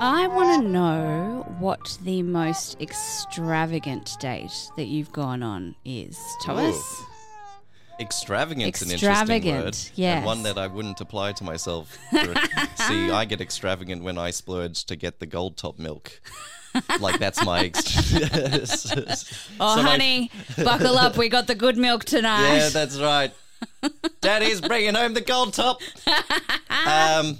I want to know what the most extravagant date that you've gone on is, Thomas. Ooh. Extravagant's an interesting word. Extravagant, yes. And one that I wouldn't apply to myself. See, I get extravagant when I splurge to get the gold top milk. Like that's my. Ex- Oh, So my- honey, buckle up. We got the good milk tonight. Yeah, that's right. Daddy's bringing home the gold top. Um,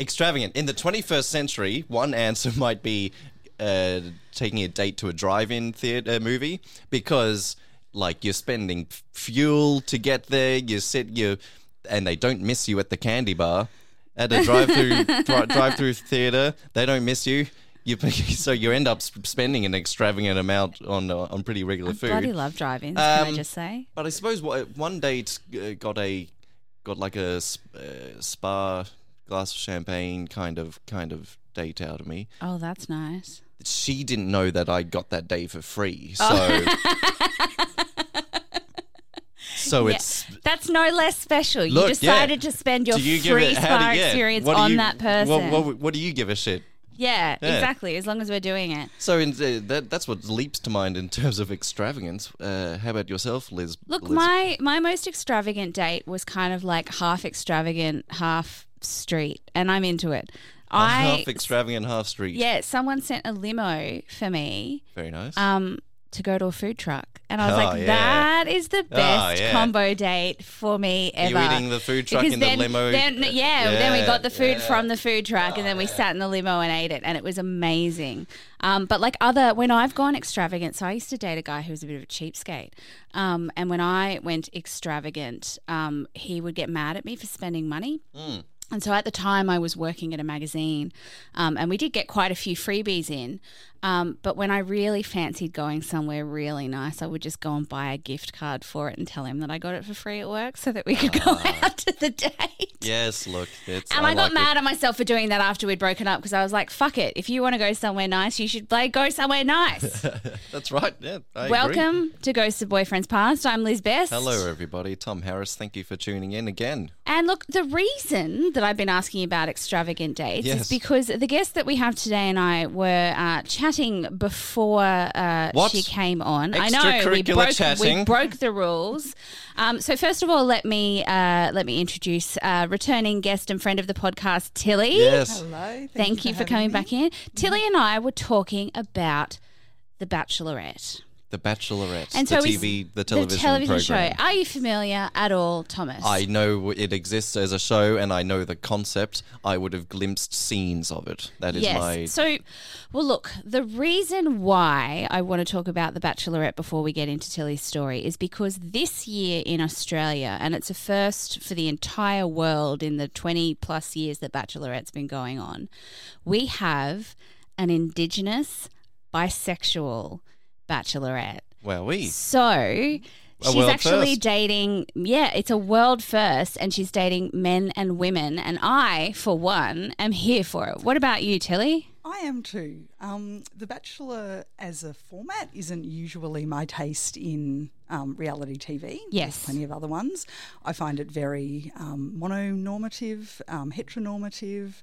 extravagant. In the 21st century, one answer might be uh, taking a date to a drive-in theater movie because, like, you're spending fuel to get there. You sit you, and they don't miss you at the candy bar at a drive-through dri- drive-through theater. They don't miss you. You, so you end up spending an extravagant amount on uh, on pretty regular I food. bloody love drive-ins. can I Um, just say? But I suppose what, one date uh, got a got like a uh, spa glass of champagne kind of kind of date out of me. Oh, that's nice. She didn't know that I got that day for free, so Oh. so Yeah, it's. that's no less special. You Look, yeah. decided to spend your you free spa yeah, experience on you- that person. What, what, what do you give a shit? Yeah, Yeah. exactly. As long as we're doing it. So in, uh, that that's what leaps to mind in terms of extravagance. Uh, how about yourself, Liz? Look, Liz? my my most extravagant date was kind of like half extravagant, half street, and I'm into it. I half extravagant, half street. yeah, someone sent a limo for me very nice. um to go to a food truck, and I was Oh, like, yeah. that is the best yeah. combo date for me ever. You eating the food truck Because in the limo? Then, yeah, then we got the food yeah. from the food truck, and then we sat in the limo and ate it, and it was amazing. Um, but like other, when I've gone extravagant, so I used to date a guy who was a bit of a cheapskate, um, and when I went extravagant, um, he would get mad at me for spending money. And so at the time, I was working at a magazine, um, and we did get quite a few freebies in. Um, but when I really fancied going somewhere really nice, I would just go and buy a gift card for it and tell him that I got it for free at work so that we could go out to the date. Yes, look, it's. And I, got like it. mad at myself for doing that after we'd broken up because I was like, fuck it. If you want to go somewhere nice, you should like, go somewhere nice. That's right. Yeah, I agree. Welcome to Ghosts of Boyfriends Past. I'm Liz Best. Hello, everybody. Tom Harris. Thank you for tuning in again. And look, the reason that I've been asking about extravagant dates Yes. is because the guest that we have today and I were uh, chatting before uh, What? she came on. I know we Extracurricular broke, we broke the rules. Um, so first of all, let me uh, let me introduce uh, returning guest and friend of the podcast, Tilly. Yes. Hello. Thank, you for, having coming me. back in. Tilly and I were talking about The Bachelorette. The Bachelorette. And the so we- TV, the television, television show. Are you familiar at all, Thomas? I know it exists as a show, and I know the concept. I would have glimpsed scenes of it. That is yes. my. So, well, look, the reason why I want to talk about The Bachelorette before we get into Tilly's story is because this year in Australia, and it's a first for the entire world in the 20 plus years that Bachelorette's been going on, we have an Indigenous bisexual Bachelorette. Well, we. So. She's actually first. dating, yeah, it's a world first, and she's dating men and women. And I, for one, am here for it. What about you, Tilly? I am too. Um, the Bachelor as a format isn't usually my taste in um, reality TV. Yes. There's plenty of other ones. I find it very um, mononormative, um, heteronormative.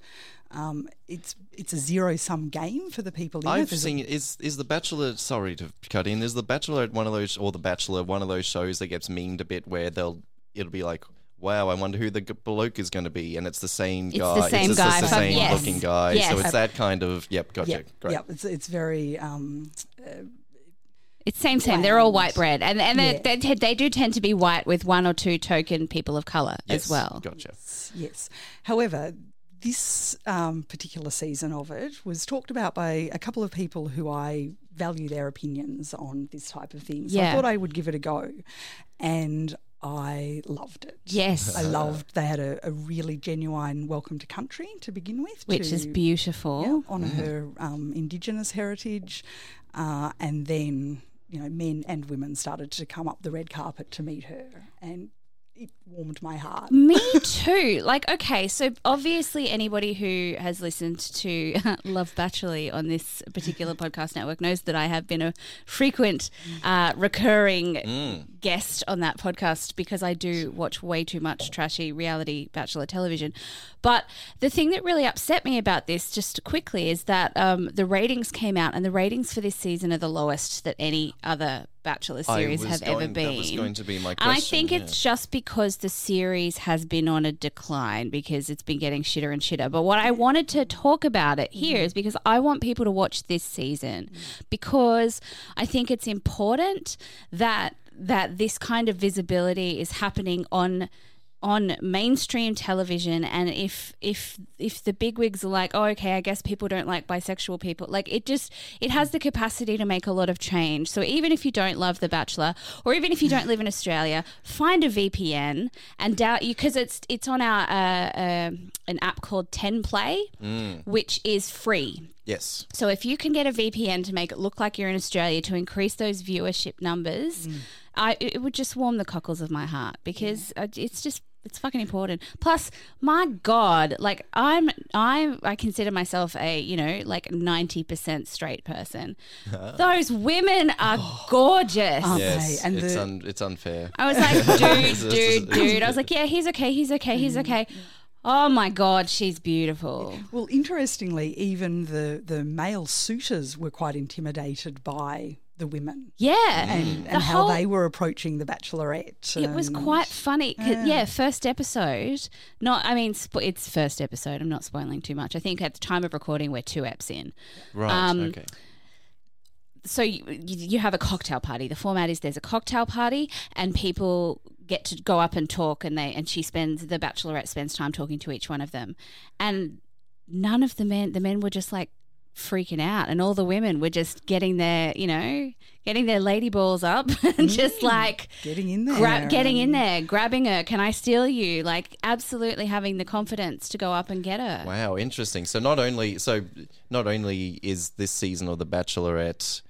Um, it's it's a zero sum game for the people in it. I've There's a- seen. Is is the Bachelor? Sorry to cut in. Is the Bachelor one of those, or the Bachelor one of those shows that gets memed a bit, where they'll it'll be like, wow, I wonder who the bloke is going to be, and it's the same It's guy. the same just guy the same yes. looking guy. Yes. So it's that kind of. Yep, gotcha. Yep, Great. yep. It's it's very um, uh, It's same same. They're all white bread, and and Yeah. they, they they do tend to be white with one or two token people of color Yes, as well. Gotcha. Yes. However, this um, particular season of it was talked about by a couple of people who I value their opinions on this type of thing. So Yeah. I thought I would give it a go. And I loved it. Yes. I loved they had a, a really genuine welcome to country to begin with. Which is beautiful. yeah, honour her um, Indigenous heritage. Uh, and then, you know, men and women started to come up the red carpet to meet her. And it warmed my heart. Me too. Like, okay, so obviously, anybody who has listened to Love Bachelor on this particular podcast network knows that I have been a frequent, uh, recurring guest on that podcast because I do watch way too much trashy reality Bachelor television. But the thing that really upset me about this, just quickly, is that um, the ratings came out, and the ratings for this season are the lowest that any other Bachelor series have going- ever been. That was going to be my And. I think yeah. it's just because the series has been on a decline because it's been getting shitter and shitter. But what I wanted to talk about it here mm-hmm. is because I want people to watch this season mm. because I think it's important that that this kind of visibility is happening on on mainstream television and if if if the bigwigs are like oh okay i guess people don't like bisexual people like it just it has the capacity to make a lot of change. So even if you don't love the bachelor or even if you don't live in australia find a vpn and doubt you because it's it's on our uh, uh, an app called 10 play which is free. Yes. so if you can get a VPN to make it look like you're in Australia to increase those viewership numbers, I it it would just warm the cockles of my heart because uh, it's just it's fucking important. Plus, my God, like I'm I I consider myself a you know like ninety percent straight person. Those women are gorgeous. Aren't Yes. they? And it's the- un, it's unfair. I was like, dude, dude, dude. I was like, yeah, he's okay, he's okay, he's Mm. okay. Oh my God, she's beautiful. Well, interestingly, even the, the male suitors were quite intimidated by the women Yeah, and, The how whole- they were approaching the Bachelorette. It was quite funny. yeah. first episode. Not, I mean, spo- it's first episode. I'm not spoiling too much. I think at the time of recording, we're two eps in. Right. Um, okay. So you, you you have a cocktail party. The format is there's a cocktail party, and people get to go up and talk, and they and she spends the Bachelorette spends time talking to each one of them, and none of the men the men were just like freaking out and all the women were just getting their you know getting their lady balls up and just like getting in there. Gra- getting in there, grabbing her. Can I steal you? Like, absolutely having the confidence to go up and get her. Wow, interesting. So not only so not only is this season of The Bachelorette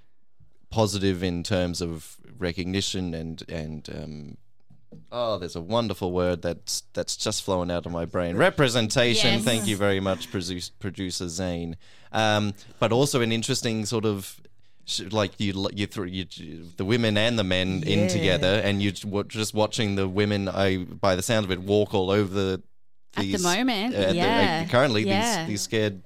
positive in terms of recognition and and um, oh, there's a wonderful word that's that's just flowing out of my brain. Representation. Yes. Thank you very much, produce, producer Zane. Um, but also an interesting sort of. Like you, you, throw you, the women and the men in together, and you just watching the women. I, by the sound of it, walk all over the. At the moment, uh, the- uh, currently, Yeah. these these scared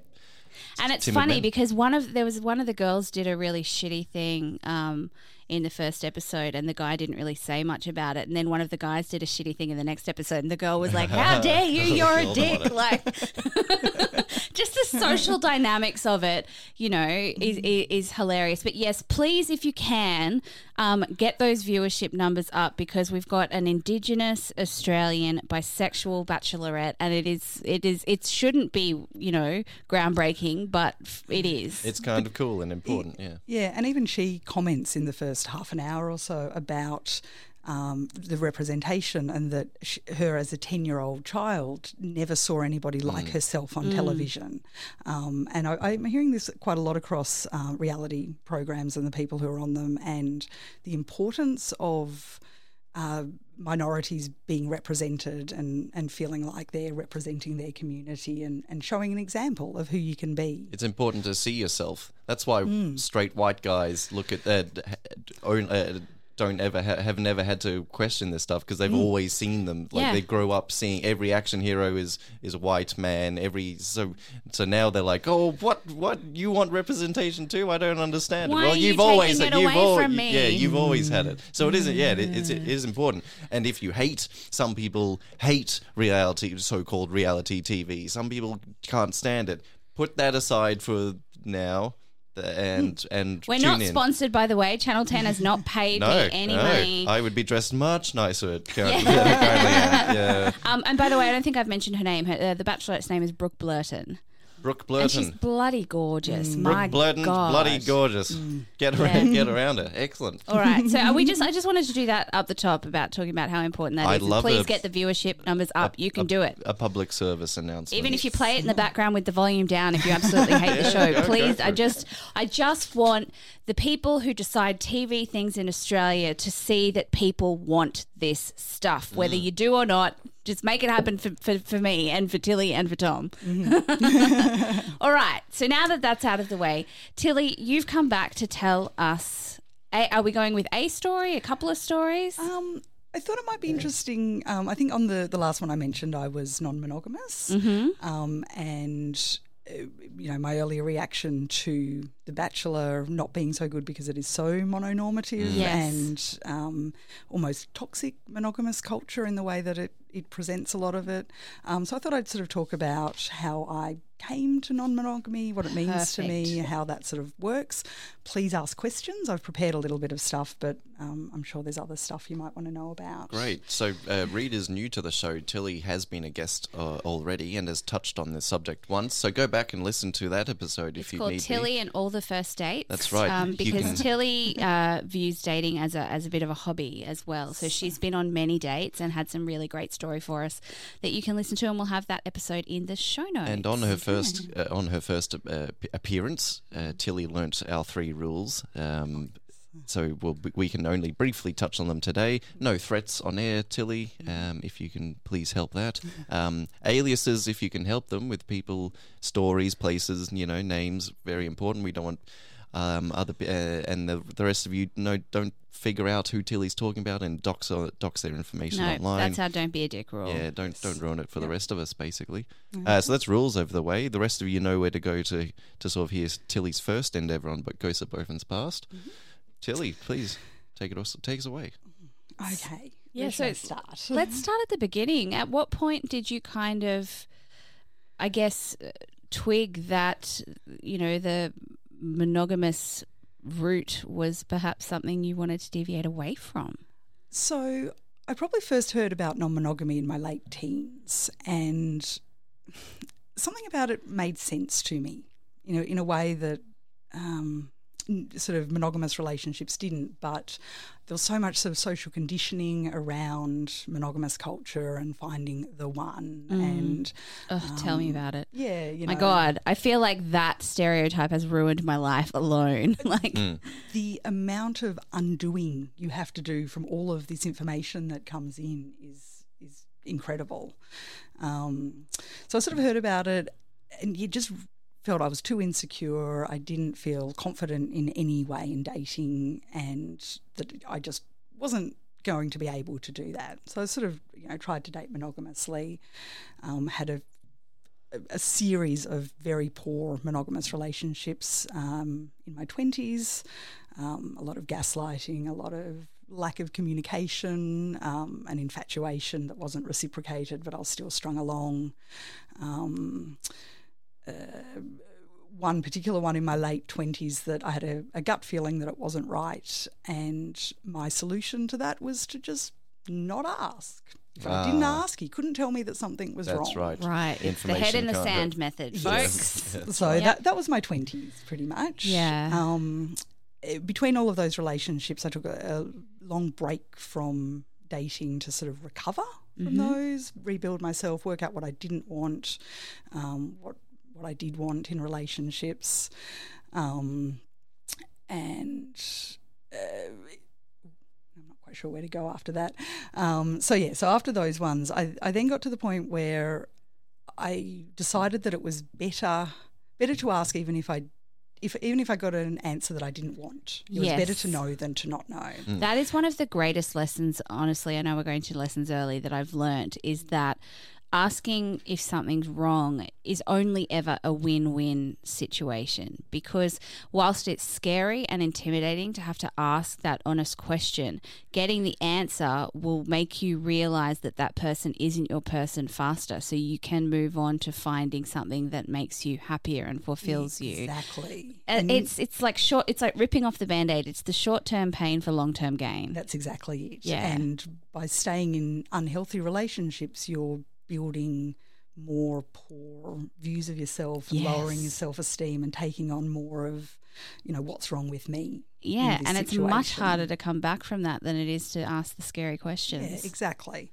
And it's funny men. because one of there was one of the girls did a really shitty thing um, in the first episode, and the guy didn't really say much about it. And then one of the guys did a shitty thing in the next episode, and the girl was like, "How dare you? You're a dick!" Like, just the social dynamics of it, you know, is, is is hilarious. But yes, please, if you can, um, get those viewership numbers up because we've got an Indigenous Australian bisexual bachelorette, and it is it is it shouldn't be you know groundbreaking, but it is. It's kind of cool and important, yeah. Yeah, and even she comments in the first half an hour or so about um, the representation and that sh her as a 10 year old child never saw anybody like herself on television. Um, and I, I'm hearing this quite a lot across uh, reality programs and the people who are on them, and the importance of. Uh, minorities being represented and, and feeling like they're representing their community and, and showing an example of who you can be. It's important to see yourself. That's why Hmm. straight white guys look at that, own, uh, don't ever ha- have never had to question this stuff because they've mm. always seen them. Like. Yeah. they grow up seeing every action hero is is a white man. Every so so now they're like, oh, what what you want representation too? I don't understand. Why well, you you've always it you've away al- from me? yeah you've always had it. So it isn't. Yeah, it, it's, it mm. is important. And if you hate, some people hate reality, so-called reality TV. Some people can't stand it. Put that aside for now. And and We're not in. sponsored, by the way. Channel 10 has not paid No, me any no, money. I would be dressed much nicer currently. currently. Yeah, um, and by the way, I don't think I've mentioned her name. Her, uh, the Bachelorette's name is Brooke Blurton. Brooke And she's bloody gorgeous. Brooke My Blurton, God. bloody gorgeous. Get around, get around her. Excellent. All right. So are we just I just wanted to do that up the top about talking about how important that I is. And love Please a- get the viewership numbers up. you can a, do it. A public service announcement. Even if you play it in the background with the volume down, if you absolutely hate the show, go- go please. for I just, I just want the people who decide TV things in Australia to see that people want this stuff, Mm. whether you do or not. Just make it happen for, for, for me and for Tilly and for Tom. All right. So now that that's out of the way, Tilly, you've come back to tell us. A, are we going with a story, a couple of stories? Um, I thought it might be interesting. Um, I think on the, the last one I mentioned, I was non monogamous. Mm-hmm. Um, and, uh, you know, my earlier reaction to The Bachelor not being so good because it is so mononormative Yes. and um, almost toxic monogamous culture in the way that it, it presents a lot of it. Um, so I thought I'd sort of talk about how I came to non monogamy, what it means to me, how that sort of works. Please ask questions. I've prepared a little bit of stuff, but um, I'm sure there's other stuff you might want to know about. Great. So, uh, Reed is new to the show. Tilly has been a guest uh, already and has touched on this subject once. So, go back and listen to that episode if you need It's you called need Tilly be. and all the first dates. That's right. Um, because can- Tilly uh, views dating as a as a bit of a hobby as well. So she's been on many dates and had some really great story for us that you can listen to, and we'll have that episode in the show notes. And on her first uh, on her first uh, appearance, uh, Tilly learnt our three rules. Um, so we'll, we can only briefly touch on them today. No threats on air, Tilly. Um, if you can please help that. Um, aliases, if you can help them with people, stories, places, you know, names. Very important. We don't want um, other uh, and the, the rest of you no don't figure out who Tilly's talking about and dox uh, dox their information no, online. that's our don't be a dick rule. Yeah, don't don't ruin it for the rest of us, basically. Mm-hmm. Uh, so that's rules over the way. The rest of you know where to go to to sort of hear Tilly's first endeavour on but Ghosts of Boyfriends past. Mm-hmm. Tilly, please take it us take us away. Okay. Yeah, so should I start? Let's start at the beginning. At what point did you kind of, I guess, uh, twig that you know the monogamous route was perhaps something you wanted to deviate away from? So I probably first heard about non monogamy in my late teens, and something about it made sense to me, you know, in a way that um, sort of monogamous relationships didn't. But there was so much sort of social conditioning around monogamous culture and finding the one. Mm. And Ugh, tell me um, about it. yeah, you know, My God, I feel like that stereotype has ruined my life alone. like, mm. the amount of undoing you have to do from all of this information that comes in is is incredible. Um, so I sort of heard about it, and you just felt I was too insecure. I didn't feel confident in any way in dating, and that I just wasn't going to be able to do that. So I sort of you know tried to date monogamously, um, had a a series of very poor monogamous relationships um, in my 20s, um, a lot of gaslighting, a lot of lack of communication, um, an infatuation that wasn't reciprocated, but I was still strung along. Um, one particular one in my late 20s that I had a, a gut feeling that it wasn't right. And my solution to that was to just not ask. If I didn't Ah. ask, he couldn't tell me that something was wrong. That's wrong. right. right, it's the head in the can't hurt. sand method, folks. Yes. So Yep. that that was my twenties, pretty much. Yeah. Um, eh, between all of those relationships, I took a, a long break from dating to sort of recover from Mm-hmm. those, rebuild myself, work out what I didn't want, um, what what I did want in relationships, um, and. Uh, I'm not quite sure where to go after that. Um, so yeah, so after those ones, I, I then got to the point where I decided that it was better better to ask even if I if even if I got an answer that I didn't want. It was better to know than to not know. That is one of the greatest lessons, honestly. I know we're going to lessons early that I've learnt is that asking if something's wrong is only ever a win-win situation because whilst it's scary and intimidating to have to ask that honest question getting the answer will make you realize that that person isn't your person faster so you can move on to finding something that makes you happier and fulfills you Exactly. Uh, it's it's like short it's like ripping off the band-aid it's the short-term pain for long-term gain That's exactly it. Yeah. And by staying in unhealthy relationships, you're building more poor views of yourself and lowering your self esteem and taking on more of, you know, what's wrong with me. yeah and it's much harder to come back from that than it is to ask the scary questions Yeah, exactly.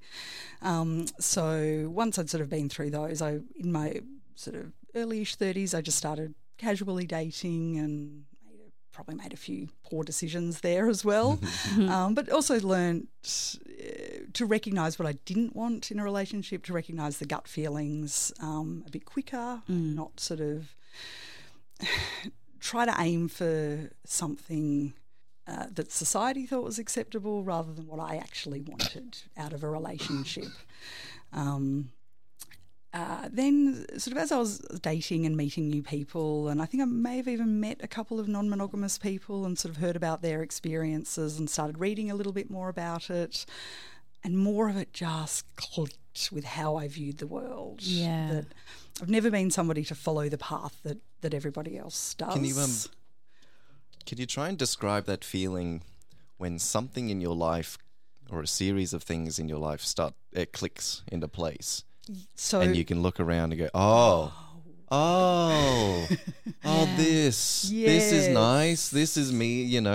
Um, so once I'd sort of been through those, I in my sort of early-ish thirties, I just started casually dating and made a, probably made a few poor decisions there as well. um, but also learned to recognise what I didn't want in a relationship, to recognise the gut feelings um, a bit quicker, not sort of try to aim for something uh, that society thought was acceptable rather than what I actually wanted out of a relationship. Um, uh, then, sort of as I was dating and meeting new people, and I think I may have even met a couple of non monogamous people and sort of heard about their experiences and started reading a little bit more about it. And more of it just clicked with how I viewed the world. Yeah. That I've never been somebody to follow the path that, that everybody else does. Can you um, can you try and describe that feeling when something in your life or a series of things in your life start it clicks into place so and you can look around and go, oh, oh, oh, this, this is Yes. nice. This is me. You know,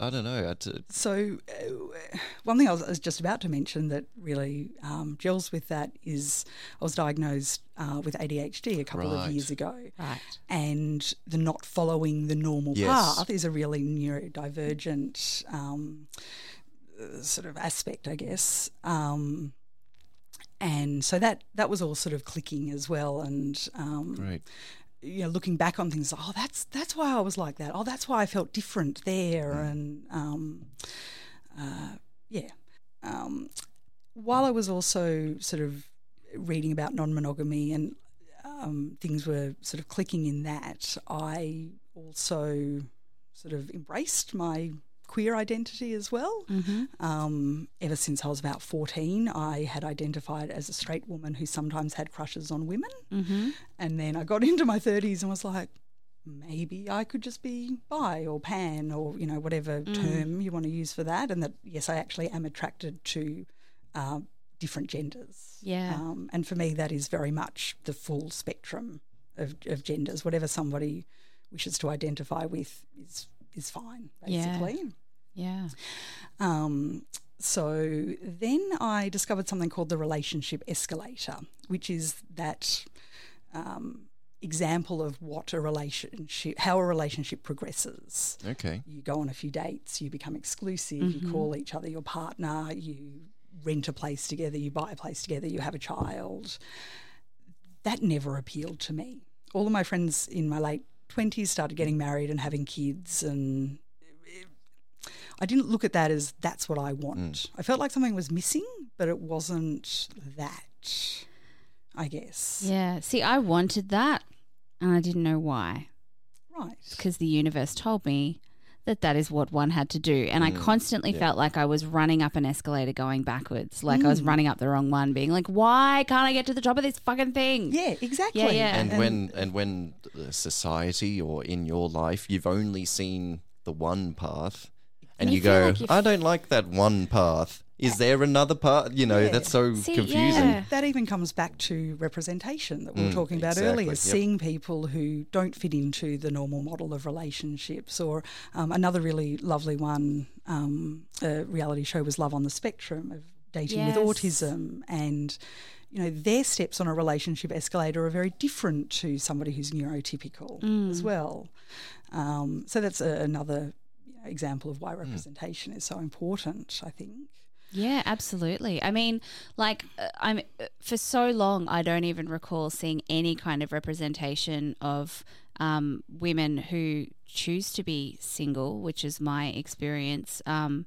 I don't know. I t- So, uh, one thing I was, I was just about to mention that really um, gels with that is I was diagnosed uh, with ADHD a couple Right. of years ago. right And the not following the normal Yes. path is a really neurodivergent um, uh, sort of aspect, I guess. Um, and so that that was all sort of clicking as well, and um, great. you know, looking back on things, oh, that's that's why I was like that. Oh, that's why I felt different there, Mm. and um, uh, yeah. Um, while I was also sort of reading about non-monogamy and um, things were sort of clicking in that, I also sort of embraced my queer identity as well. Um, ever since I was about 14, I had identified as a straight woman who sometimes had crushes on women. And then I got into my 30s and was like, maybe I could just be bi or pan or, you know, whatever term you want to use for that. And that, yes, I actually am attracted to uh, different genders. Yeah. Um, and for me, that is very much the full spectrum of, of genders. Whatever somebody wishes to identify with is, is fine, basically. yeah Um, so then I discovered something called the relationship escalator, which is that um, example of what a relationship, how a relationship progresses. Okay. You go on a few dates, you become exclusive, you call each other your partner, you rent a place together, you buy a place together, you have a child. That never appealed to me. All of my friends in my late 20s started getting married and having kids and I didn't look at that as that's what I want. Mm. I felt like something was missing, but it wasn't that, I guess. yeah see i wanted that and i didn't know why Right. because the universe told me that that is what one had to do. And I constantly felt like I was running up an escalator going backwards, like I was running up the wrong one, being like, why can't I get to the top of this fucking thing? Yeah, exactly. Yeah, yeah. And when and when uh, society or in your life you've only seen the one path, and You you, go, like I don't like that one path. Is there another part? You know, Yeah. that's so See, confusing. yeah. That even comes back to representation that we were talking about Mm, exactly, earlier, yep. seeing people who don't fit into the normal model of relationships. Or um, another really lovely one, um, a reality show was Love on the Spectrum of dating with autism. And, you know, their steps on a relationship escalator are very different to somebody who's neurotypical Mm. as well. Um, so that's a, another example of why representation is so important, I think. Yeah, absolutely. I mean, like uh, I'm uh, for so long I don't even recall seeing any kind of representation of um, women who choose to be single, which is my experience. Um,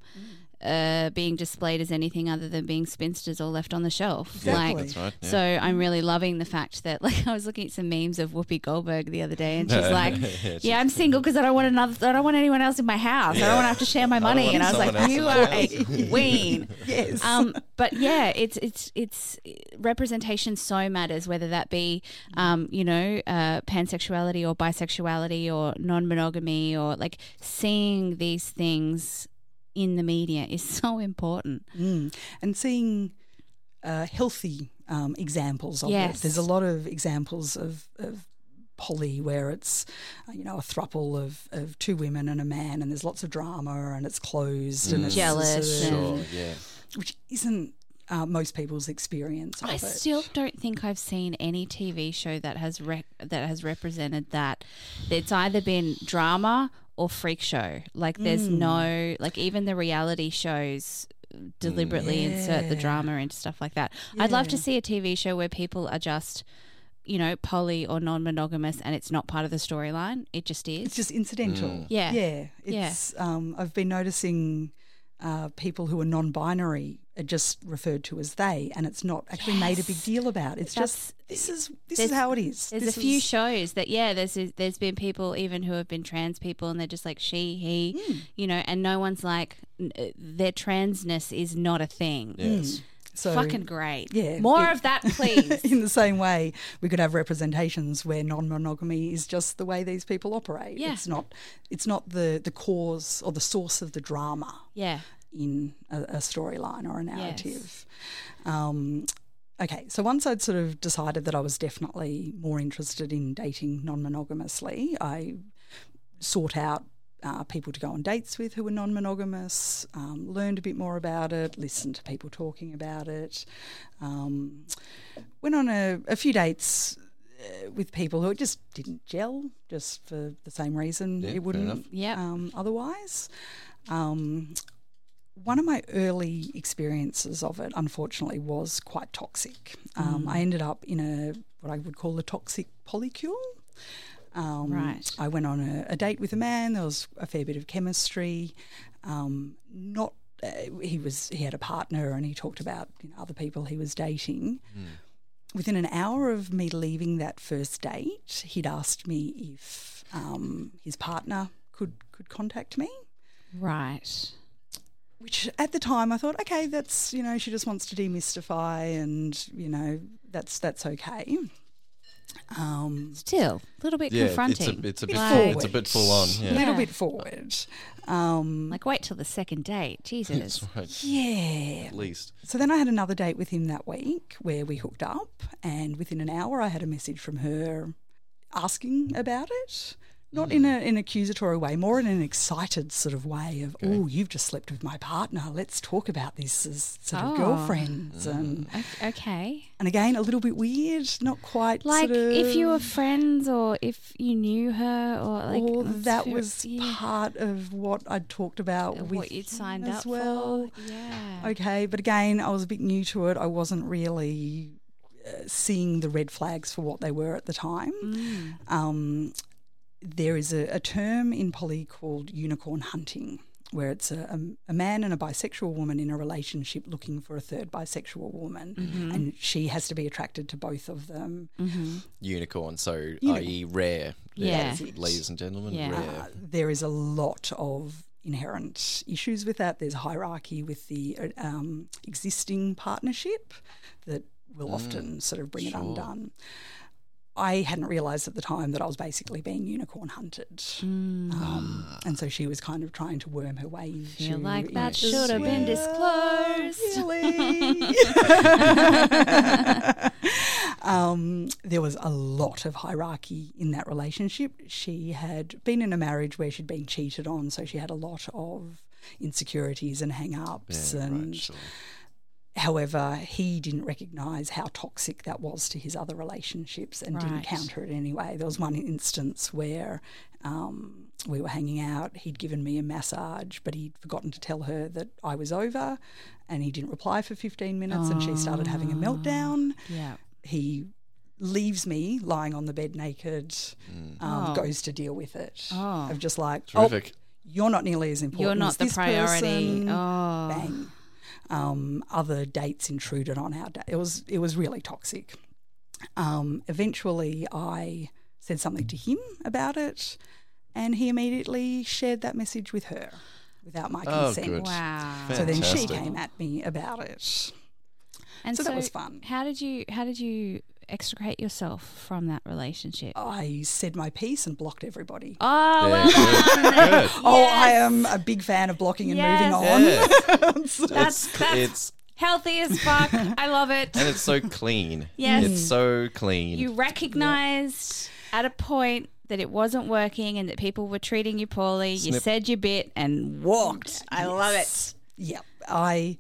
uh, being displayed as anything other than being spinsters or left on the shelf. Exactly. Like, That's right. Yeah. so I'm really loving the fact that, like, I was looking at some memes of Whoopi Goldberg the other day, and she's like, "Yeah, I'm single because I don't want another. I don't want anyone else in my house. I don't want to have to share my money." And I was like, "You are house." a queen." Yes. um, but yeah, it's it's it's representation so matters, whether that be, um, you know, uh, pansexuality or bisexuality or non-monogamy or like seeing these things in the media is so important. Mm. And seeing uh, healthy um, examples of Yes. it. There's a lot of examples of, of poly where it's, uh, you know, a thruple of, of two women and a man, and there's lots of drama and it's closed and it's Jealous sort of- Sure, and- yeah. which isn't uh, most people's experience of I it. still don't think I've seen any TV show that has rec- that has represented that. It's either been drama or freak show. Like there's no like even the reality shows deliberately insert the drama into stuff like that. I'd love to see a TV show where people are just you know poly or non-monogamous and it's not part of the storyline. It just is. It's just incidental. Mm. Yeah. Yeah. Yeah. Um, I've been noticing uh, people who are non-binary are just referred to as they, and it's not actually made a big deal about. It's just this is this is how it is. There's This a few is- shows that yeah, there's there's been people even who have been trans people and they're just like she, he, Hmm. you know, and no one's like uh, their transness is not a thing. Yes. so Fucking great. yeah, More it- of that, please. in the same way, we could have representations where non-monogamy is just the way these people operate. Yeah. It's not. It's not the the cause or the source of the drama yeah. In a, a storyline or a narrative. Um, okay, so once I'd sort of decided that I was definitely more interested in dating non-monogamously, I sought out. Uh, people to go on dates with who were non monogamous, um, learned a bit more about it, listened to people talking about it, um, went on a, a few dates uh, with people who just didn't gel, just for the same reason Yeah, it wouldn't yeah. Um, otherwise. One of my early experiences of it, unfortunately, was quite toxic. Um, I ended up in a what I would call a toxic polycule. Um, Right. I went on a, a date with a man. There was a fair bit of chemistry. Um, not uh, he was he had a partner and he talked about you know, other people he was dating. Within an hour of me leaving that first date, he'd asked me if um, his partner could could contact me. Right. Which at the time I thought, okay, that's you know she just wants to demystify, and you know that's that's okay. Um, Still a little bit Yeah, confronting. it's a, it's a bit Like- it's a bit full on. a Yeah. little bit forward. Um, Like wait till the second date. Jesus. Right. yeah. At least. So then I had another date with him that week where we hooked up, and within an hour I had a message from her asking about it. Not in a, an accusatory way, more in an excited sort of way of, oh, you've just slept with my partner. Let's talk about this as sort of Oh. girlfriends. And, Okay. and again, a little bit weird, not quite Like sort of, if you were friends or if you knew her or like or that was yeah, part of what I'd talked about with what you'd signed as up well. for. Yeah. Okay, but again, I was a bit new to it. I wasn't really uh, seeing the red flags for what they were at the time. Mm. Um, there is a, a term in poly called unicorn hunting, where it's a, a, a man and a bisexual woman in a relationship looking for a third bisexual woman, Mm-hmm. and she has to be attracted to both of them. Unicorn, so Unicorn. i.e. rare. Yeah. That's. Ladies and gentlemen, Yeah. rare. Uh, there is a lot of inherent issues with that. There's hierarchy with the uh, um, existing partnership that will often sort of bring it undone. I hadn't realised at the time that I was basically being unicorn hunted. Um, and so she was kind of trying to worm her way into Feel like it that as should have been disclosed. Really? um, there was a lot of hierarchy in that relationship. She had been in a marriage where she'd been cheated on, so she had a lot of insecurities and hang ups. Yeah, and right, sure. However, he didn't recognise how toxic that was to his other relationships and didn't counter it anyway. There was one instance where um, we were hanging out. He'd given me a massage, but he'd forgotten to tell her that I was over, and he didn't reply for 15 minutes, and she started having a meltdown. Yeah. He leaves me lying on the bed naked, um, Oh. goes to deal with it. Oh. Of just like, Terrific. oh, you're not nearly as important. You're not as the this priority. person." Oh. Bang. Um, other dates intruded on our day. It was it was really toxic. Um, eventually, I said something to him about it, and he immediately shared that message with her without my Oh, consent. good. Wow. So then she came at me about it. And So that was fun. How did you how did you extricate yourself from that relationship? Oh, I said my piece and blocked everybody. Oh, Yeah, well good. done. Good. Oh, I am a big fan of blocking and moving on. Yeah. That's it's, that's it's healthy as fuck. I love it. and it's so clean. Yes. It's so clean. You recognized at a point that it wasn't working and that people were treating you poorly. You Snip. said your bit and walked. I love it. Yep. I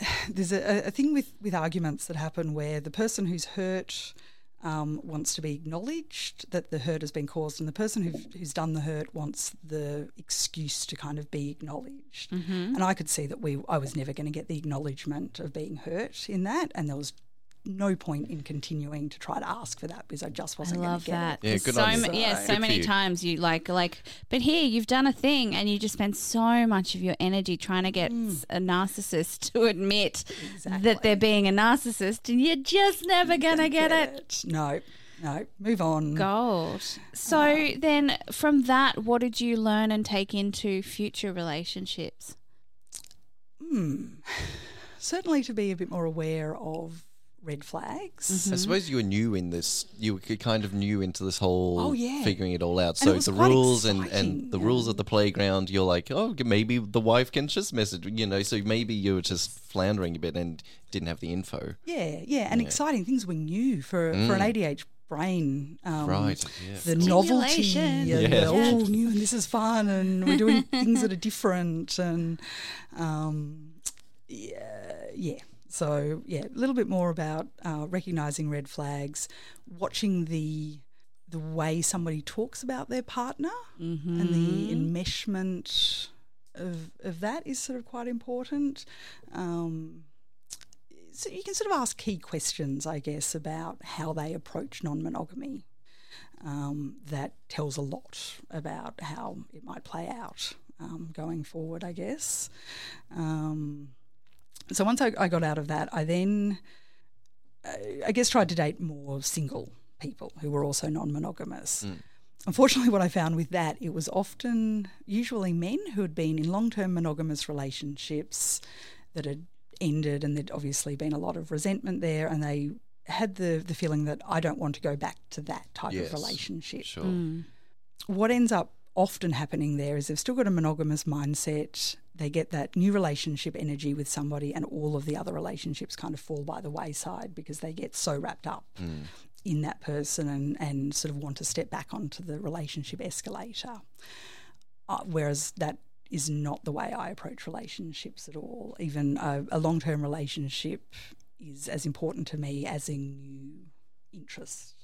there's a, a thing with with arguments that happen where the person who's hurt um, wants to be acknowledged that the hurt has been caused, and the person who, who's done the hurt wants the excuse to kind of be acknowledged. And I could see that we I was never going to get the acknowledgement of being hurt in that, and there was no point in continuing to try to ask for that because I just wasn't going love to get that. Yeah, 'Cause good so on ma- yeah, So- so Good many you. times you like like, but here you've done a thing and you just spend so much of your energy trying to get a narcissist to admit that they're being a narcissist, and you're just never gonna get, it. No, no. Move on. Gold. So then, from that, what did you learn and take into future relationships? Hmm. Certainly to be a bit more aware of red flags. I suppose you were new in this. You were kind of new into this whole Oh, yeah. figuring it all out. So the rules and, exciting, and the rules of the playground, you're like, oh, maybe the wife can just message, you know. So maybe you were just floundering a bit and didn't have the info. Yeah, yeah, and exciting things we knew for for an ADH brain. Um, Mm. Right, yeah. The novelty, Stimulation. and Yeah. the, oh, new, and this is fun, and we're doing things that are different, and um, yeah, yeah. So yeah, a little bit more about uh, recognizing red flags, watching the the way somebody talks about their partner, and the enmeshment of of that is sort of quite important. Um, so you can sort of ask key questions, I guess, about how they approach non-monogamy. Um, that tells a lot about how it might play out um, going forward, I guess. Um, so once I, I got out of that, I then, uh, I guess, tried to date more single people who were also non-monogamous. Unfortunately, what I found with that, it was often usually men who had been in long-term monogamous relationships that had ended, and there'd obviously been a lot of resentment there, and they had the the feeling that I don't want to go back to that type Yes, of relationship Sure. what ends up often happening there is they've still got a monogamous mindset. They get that new relationship energy with somebody, and all of the other relationships kind of fall by the wayside because they get so wrapped up in that person and, and sort of want to step back onto the relationship escalator. Uh, whereas that is not the way I approach relationships at all. Even a, a long term relationship is as important to me as a new interest.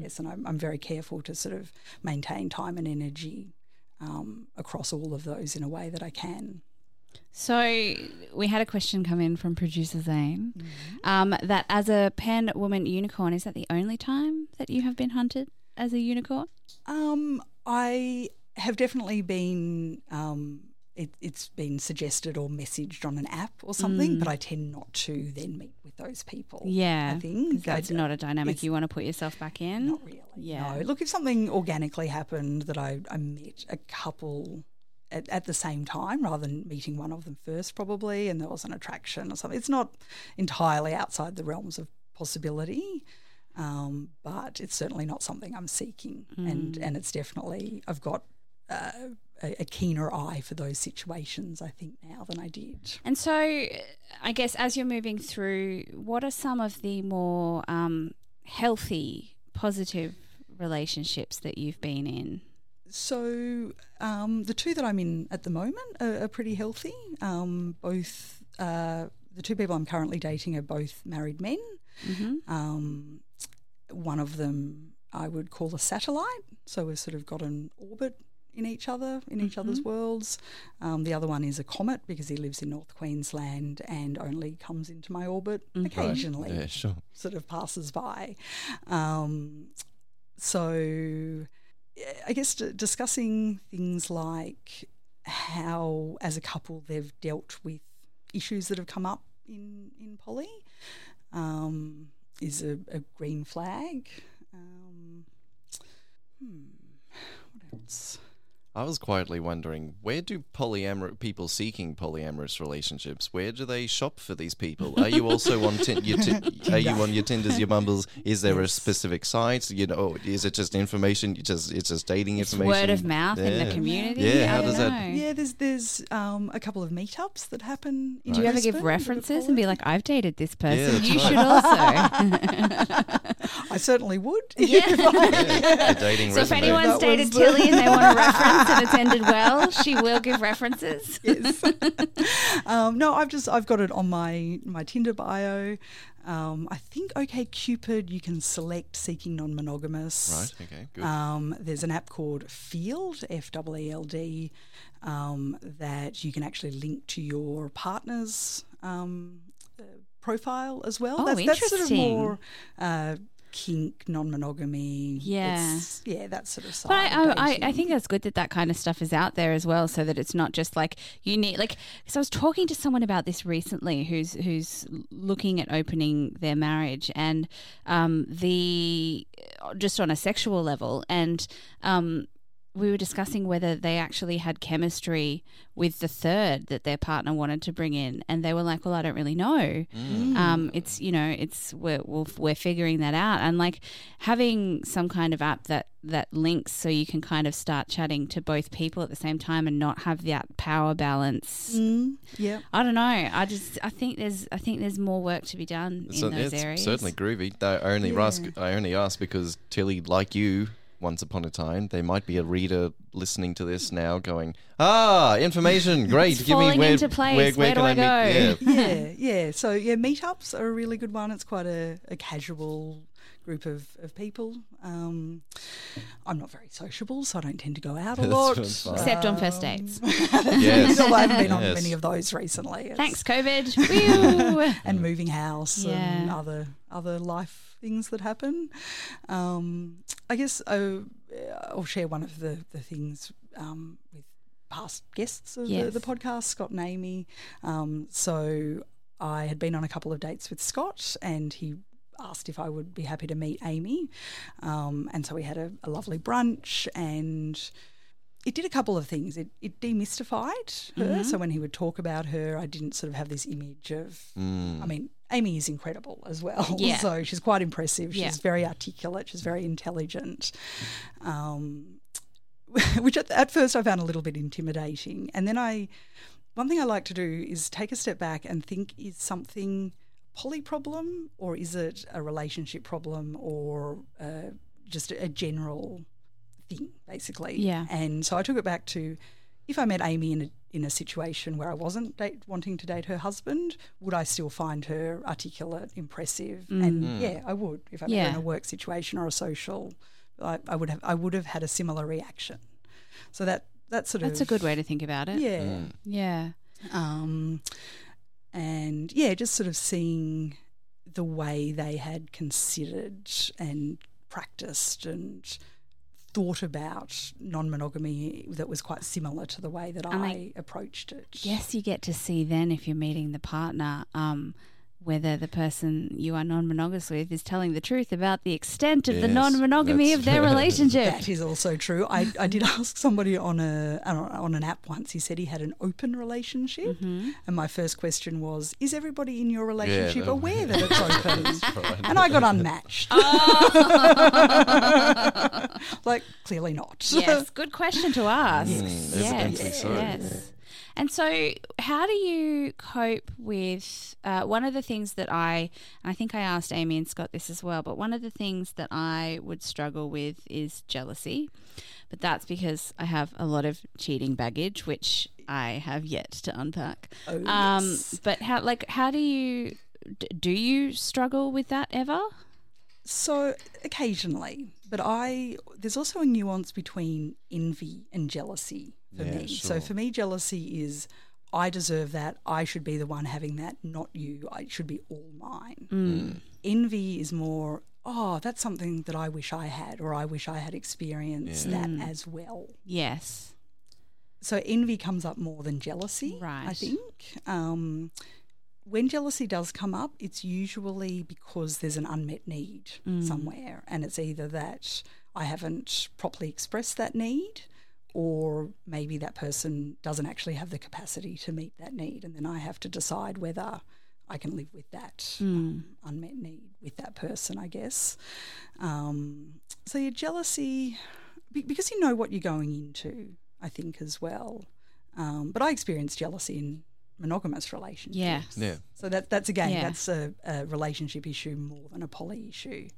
Yes, and I'm, I'm very careful to sort of maintain time and energy um, across all of those in a way that I can. So we had a question come in from producer Zane Mm-hmm. um, that as a pan woman unicorn, is that the only time that you have been hunted as a unicorn? Um, I have definitely been. Um, it, it's been suggested or messaged on an app or something, but I tend not to then meet with those people. Mm. Yeah, I think that's not a dynamic you want to put yourself back in. Not really. Yeah. No. Look, if something organically happened that I, I met a couple at, at the same time rather than meeting one of them first, probably, and there was an attraction or something, it's not entirely outside the realms of possibility. Um, but it's certainly not something I'm seeking, and Mm. and it's definitely I've got uh, a, a keener eye for those situations I think now than I did. And so, I guess as you're moving through, what are some of the more um, healthy, positive relationships that you've been in? So um, the two that I'm in at the moment are, are pretty healthy. Um, both uh, the two people I'm currently dating are both married men. Um, one of them I would call a satellite, so we've sort of got an orbit in each other, in each other's worlds. Um, the other one is a comet because he lives in North Queensland and only comes into my orbit occasionally Yeah, sure. sort of passes by. Um, so I guess d- discussing things like how, as a couple, they've dealt with issues that have come up in in poly um, is a, a green flag. Um, hmm, what else? I was quietly wondering where do polyamorous people seeking polyamorous relationships where do they shop for these people? Are you also on tin- your ti- are you on your Tinders, your Bumbles? Is there a specific site? You know, is it just information? You just it's just dating It's information. word of mouth in the community. Yeah, I how don't does that- Yeah, there's there's um, a couple of meetups that happen. In Do you ever give Brisbane that are references and be like, I've dated this person? that's you right. should also. I certainly would. Yeah. Yeah, the dating so if resume. anyone's That dated Tilly and they want a reference and it's ended well, she will give references. yes. um, no, I've just I've got it on my my Tinder bio. Um, I think OkCupid you can select seeking non-monogamous. Right, okay, good. Um, there's an app called Feeld F W E L D um, that you can actually link to your partner's um, uh, profile as well. Oh, that's, that's sort of interesting. more uh, kink, non-monogamy. Yeah. Yeah, that sort of side. But I, I, I think that's good that that kind of stuff is out there as well, so that it's not just like you need like. Because I was talking to someone about this recently, who's who's looking at opening their marriage, and um, the just on a sexual level, and um, we were discussing whether they actually had chemistry with the third that their partner wanted to bring in, and they were like, "Well, I don't really know. Mm. Um, it's you know, it's we're we're we're figuring that out, and like having some kind of app that that links so you can kind of start chatting to both people at the same time and not have that power balance. Mm, yeah. I don't know. I just I think there's I think there's more work to be done in So those it's areas. certainly groovy. I only Yeah. ask. I only ask because Tilly, like you, once upon a time, there might be a reader listening to this now, going, "Ah, information, great! It's Give me where, into place. where, Where do can I meet?" go? Yeah. yeah, yeah. So yeah, meetups are a really good one. It's quite a, a casual group of, of people. Um, I'm not very sociable, so I don't tend to go out a lot. fine. Except on first Um, dates. Yes. Although I haven't been on Yes. many of those recently. It's- Thanks, COVID. And moving house and other other life things that happen. Um, I guess I, I'll share one of the the things um, with past guests of Yes. the, the podcast, Scott and Amy. Um, so I had been on a couple of dates with Scott, and he asked if I would be happy to meet Amy. Um, and so we had a, a lovely brunch, and it did a couple of things. It, it demystified her. Mm-hmm. So when he would talk about her, I didn't sort of have this image of. Mm. I mean, Amy is incredible as well. Yeah. So she's quite impressive. She's Yeah. very articulate. She's very intelligent. Um, which at, at first I found a little bit intimidating. And then I, one thing I like to do is take a step back and think: is something poly problem, or is it a relationship problem, or uh, just a, a general thing, basically? Yeah. And so I took it back to if I met Amy in a in a situation where I wasn't date, wanting to date her husband, would I still find her articulate, impressive? And yeah, I would. If I met her in Mm. A work situation or a social, I, I would have I would have had a similar reaction. So that that sort That's of that's a good way to think about it. yeah. Yeah. Um, and yeah, just sort of seeing the way they had considered and practiced and thought about non-monogamy that was quite similar to the way that I I approached it. Yes, you get to see then if you're meeting the partner, um, whether the person you are non-monogamous with is telling the truth about the extent of the non-monogamy of their relationship. That is also true. I, I did ask somebody on a on an app once. He said he had an open relationship, Mm-hmm. and my first question was, "Is everybody in your relationship no. aware that it's open?" And I got unmatched. Oh. like clearly not. yes, good question to ask. Yes. Yes, Evidently yes. And so, how do you cope with uh, one of the things that I, I think I asked Amy and Scott this as well, but one of the things that I would struggle with is jealousy. But that's because I have a lot of cheating baggage, which I have yet to unpack. Oh, um, yes. But how, like, how do you, d- do you struggle with that ever? So occasionally, but I there's also a nuance between envy and jealousy for Yeah, me. So for me, jealousy is I deserve that. I should be the one having that, not you. I it should be all mine. Mm. Envy is more oh, that's something that I wish I had, or I wish I had experienced that as well. Yes. So envy comes up more than jealousy, right. I think. Um, when jealousy does come up, it's usually because there's an unmet need somewhere, and it's either that I haven't properly expressed that need, or maybe that person doesn't actually have the capacity to meet that need, and then I have to decide whether I can live with that um, unmet need with that person, I guess. Um, so your jealousy, be- because you know what you're going into, I think as well. Um, but I experienced jealousy in monogamous relationships. Yeah. Yeah. So that that's again Yeah. that's a, a relationship issue more than a poly issue.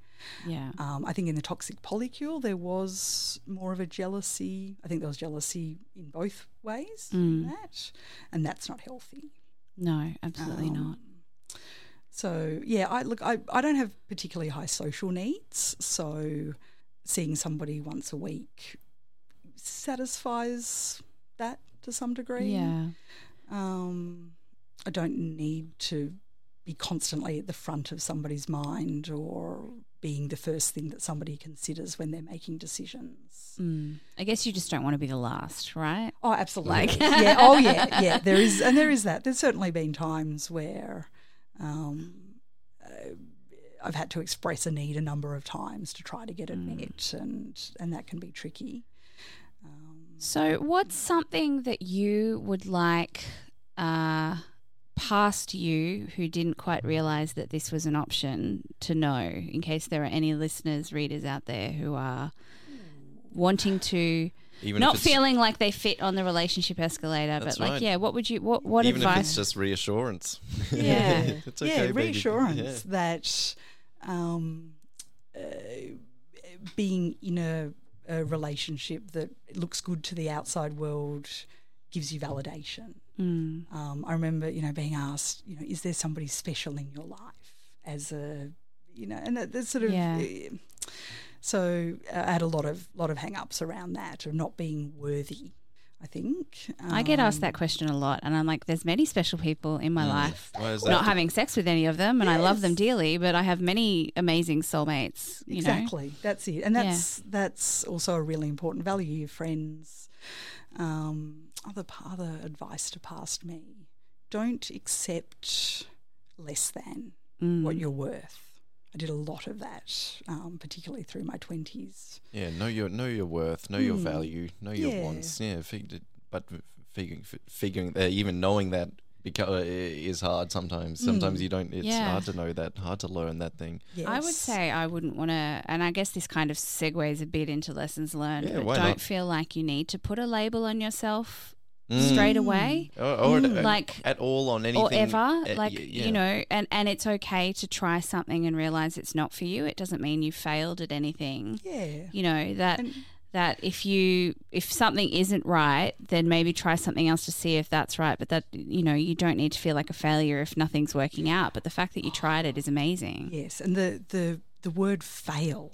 Yeah. Um, I think in the toxic polycule there was more of a jealousy. I think there was jealousy in both ways in that, and that's not healthy. No, absolutely Um, not. So yeah, I look, I, I don't have particularly high social needs, so seeing somebody once a week satisfies that to some degree. Yeah. Um, I don't need to be constantly at the front of somebody's mind or being the first thing that somebody considers when they're making decisions. Mm. I guess you just don't want to be the last, right? Oh, absolutely. Like- yeah. Oh, yeah. Yeah. There is, and there is that. There's certainly been times where um, I've had to express a need a number of times to try to get it met, and and that can be tricky. So, what's something that you would like uh, past you who didn't quite realize that this was an option to know, in case there are any listeners, readers out there who are wanting to. Even not feeling like they fit on the relationship escalator, but like, right. yeah, what would you, what, what even if advice? it's just reassurance. Yeah. it's yeah, okay. baby. reassurance that um, uh, being in a, a relationship that looks good to the outside world gives you validation. Mm. Um, I remember, you know, being asked, you know, is there somebody special in your life as a, you know, and that, that's sort of. Yeah. uh, so I had a lot of lot of hang-ups around that of not being worthy. I think I get asked Um, that question a lot, and I'm like, there's many special people in my life. Not that? having sex with any of them, and I love them dearly, but I have many amazing soulmates. You know, exactly that's it and Yeah. that's that's also a really important value your friends um, other p- other advice to past me don't accept less than Mm. what you're worth I did a lot of that, um, particularly through my twenties. Yeah, know your know your worth, know your Hmm. value, know your Yeah. wants. Yeah, fig- but figuring figuring uh, even knowing that beca- uh, is hard sometimes. Sometimes you don't. It's Yeah. hard to know that, hard to learn that thing. Yes. I would say I wouldn't want to, and I guess this kind of segues a bit into lessons learned, Yeah, but why don't not? feel like you need to put a label on yourself Mm. straight away Or, or at- Like- at all on anything or ever. uh, like, yeah. you know, and, and it's okay to try something and realize it's not for you. It doesn't mean you failed at anything. Yeah. You know, that. And- that if you if something isn't right then maybe try something else to see if that's right but that you know you don't need to feel like a failure if nothing's working out but the fact that you tried it is amazing Yes, and the the the word fail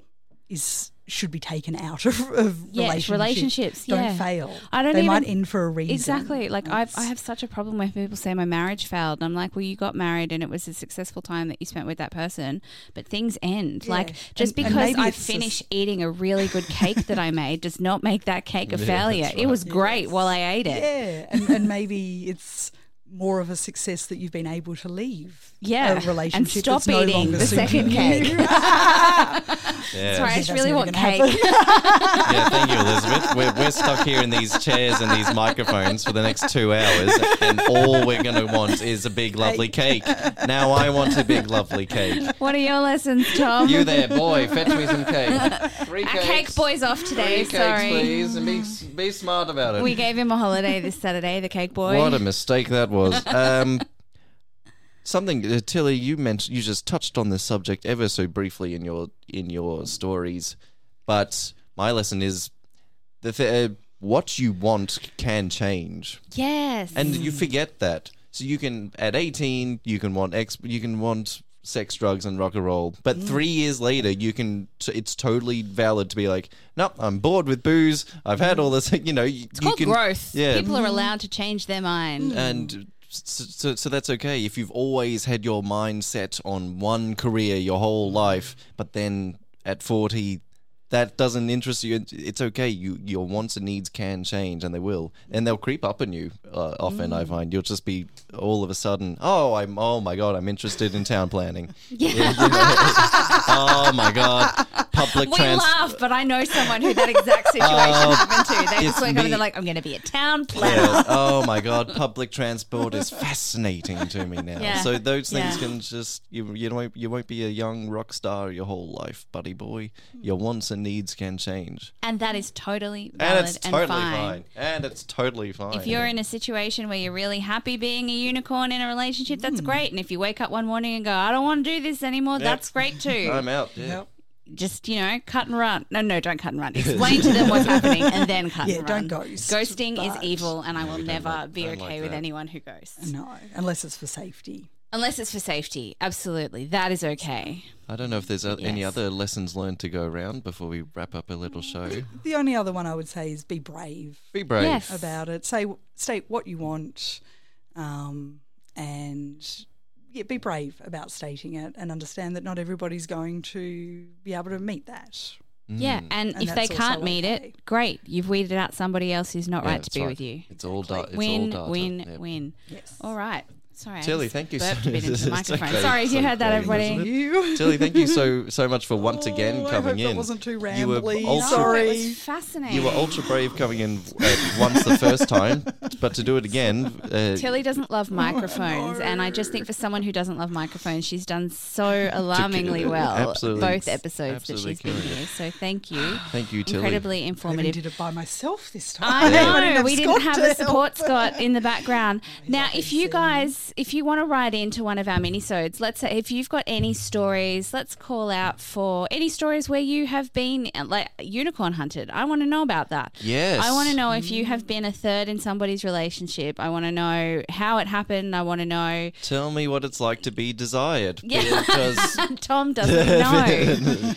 is should be taken out of, of Yes, relationships. relationships, Don't yeah. fail. I don't they might even- end for a reason. Exactly. Like I, I have such a problem when people say my marriage failed. And I'm like, well, you got married and it was a successful time that you spent with that person, but things end. Yeah. Like just And- and because maybe I it's just- finish eating a really good cake that I made does not make that cake a Yeah, failure. that's It was great while I ate it. Yeah, and, and maybe it's more of a success that you've been able to leave Yeah, a and relationship stop that's no eating longer the suiting second cake. Yeah. Sorry, I just really never want cake. happen. yeah, thank you, Elizabeth. We're, we're stuck here in these chairs and these microphones for the next two hours, and all we're going to want is a big, lovely cake. Now I want a big, lovely cake. what are your lessons, Tom? You there, boy, fetch me some cake. Three Our cake boy's off today. Three Sorry. cakes, please, and be, be smart about it. We gave him a holiday this Saturday, the cake boy. What a mistake that was. Um, something, uh, Tilly, you mentioned you just touched on this subject ever so briefly in your in your stories, but my lesson is the th- uh, what you want can change, yes. and you forget that. So you can at eighteen, you can want ex, you can want sex, drugs, and rock and roll, but mm. three years later, you can. t- It's totally valid to be like, nope, I'm bored with booze. I've had mm. all this. You know, you, it's called can, growth. Yeah, People are mm. allowed to change their mind. and so, so, so that's okay if you've always had your mind set on one career your whole life, but then at forty that doesn't interest you, it's okay. You your wants and needs can change, and they will, and they'll creep up on you. Uh, often, I mm. find you'll just be all of a sudden, oh, I'm, oh my god, I'm interested in town planning. Yeah. oh my god, public We trans. laugh, but I know someone who that exact uh, situation happened to. They just wake up and they're like, I'm going to be a town planner. Yeah. Oh my god, public transport is fascinating to me now. Yeah. So those things can just you you won't you won't be a young rock star your whole life, buddy boy. Mm. Your wants and needs can change, And that is totally valid and it's totally fine. fine. And it's totally fine. If you're in a situation where you're really happy being a unicorn in a relationship, Mm. that's great. And if you wake up one morning and go, I don't want to do this anymore, that's great too. I'm out. Yeah. Yep. Just, you know, cut and run. No, no, don't cut and run. Explain to them what's happening and then cut Yeah, and run. don't ghost, Ghosting is evil and I will never like- be okay like with that. anyone who ghosts. No, unless it's for safety. Unless it's for safety. Absolutely. That is okay. I don't know if there's o- any other lessons learned to go around before we wrap up a little show. The only other one I would say is be brave Be brave. Yes. about it. Say state what you want, um, and yeah, be brave about stating it, and understand that not everybody's going to be able to meet that. Yeah. And, And if they can't also meet okay. it, great. You've weeded out somebody else who's not Yeah, right to be right. with you. It's all da- it's win, all data. win, Yep. win. Yes. All right. Sorry, I Tilly, thank you so- a bit into It's the microphone. okay, Sorry if you so heard that, everybody. Tilly, thank you so so much for once again Oh, I coming hope that in. wasn't too You were rambly. ultra- Sorry. It was fascinating. You were ultra brave coming in uh, once the first time, but to do it again, uh, Tilly doesn't love microphones, and I just think for someone who doesn't love microphones, she's done so alarmingly well Absolutely. both episodes Absolutely that she's been here. So thank you. thank you, Tilly. Incredibly I even informative. did it by myself this time. I I didn't know we didn't Scott have to a support Scott in the background. Now, if you this, guys, if you want to write into one of our minisodes, let's say if you've got any stories, let's call out for any stories where you have been uh, like unicorn hunted. I want to know about that. Yes. I want to know if you have been a third in somebody's relationship. I want to know how it happened. I want to know. Tell me what it's like to be desired. Yeah. Because Tom doesn't know.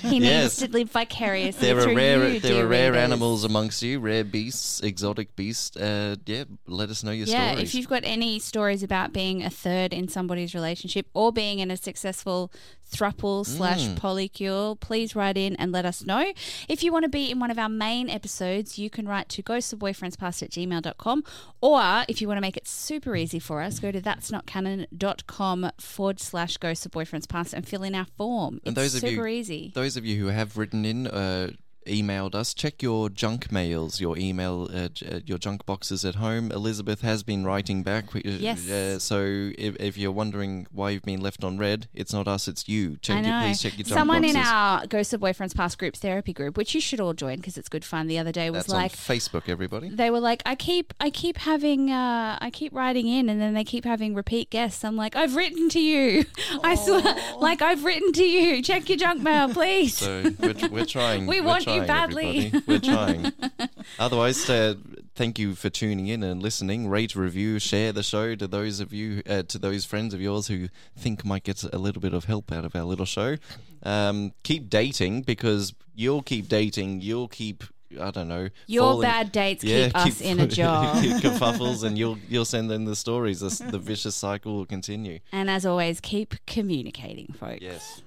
he needs Yes. to live vicariously there are through rare you, there dear are rare readers. animals amongst you, rare beasts, exotic beasts. Uh, yeah, let us know your Yeah, stories. if you've got any stories about being a third in somebody's relationship or being in a successful thruple slash Mm. polycule, please write in and let us know. If you want to be in one of our main episodes, you can write to ghostofboyfriendspast at gmail.com or if you want to make it super easy for us, go to that's not canon.com forward slash ghost of boyfriends past and fill in our form. And it's those of you- super easy. Those of you who have written in, uh, emailed us, check your junk mails, your email, uh, uh, your junk boxes at home. Elizabeth has been writing back. uh, Yes. Uh, so if, if you're wondering why you've been left on red, it's not us, it's you. Check I your, please check your junk Someone boxes. in our Ghost of Boyfriends Past group therapy group, which you should all join because it's good fun. The other day was That's like, on Facebook, everybody. they were like, I keep, I keep having, uh, I keep writing in, and then they keep having repeat guests. I'm like, I've written to you. I swear, like I've written to you. Check your junk mail, please. So we're, we're trying. We we're want you trying, badly. everybody. We're trying. Otherwise, uh, thank you for tuning in and listening. Rate, review, share the show to those of you, uh, to those friends of yours who think might get a little bit of help out of our little show. Um, keep dating because you'll keep dating. You'll keep. I don't know. Your falling- bad dates keep us in a job. keep kerfuffles, and you'll you'll send in the stories. This, the vicious cycle will continue. and as always, keep communicating, folks. Yes.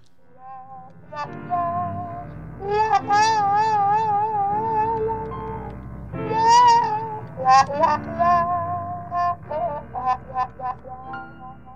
Yeah, yeah, yeah.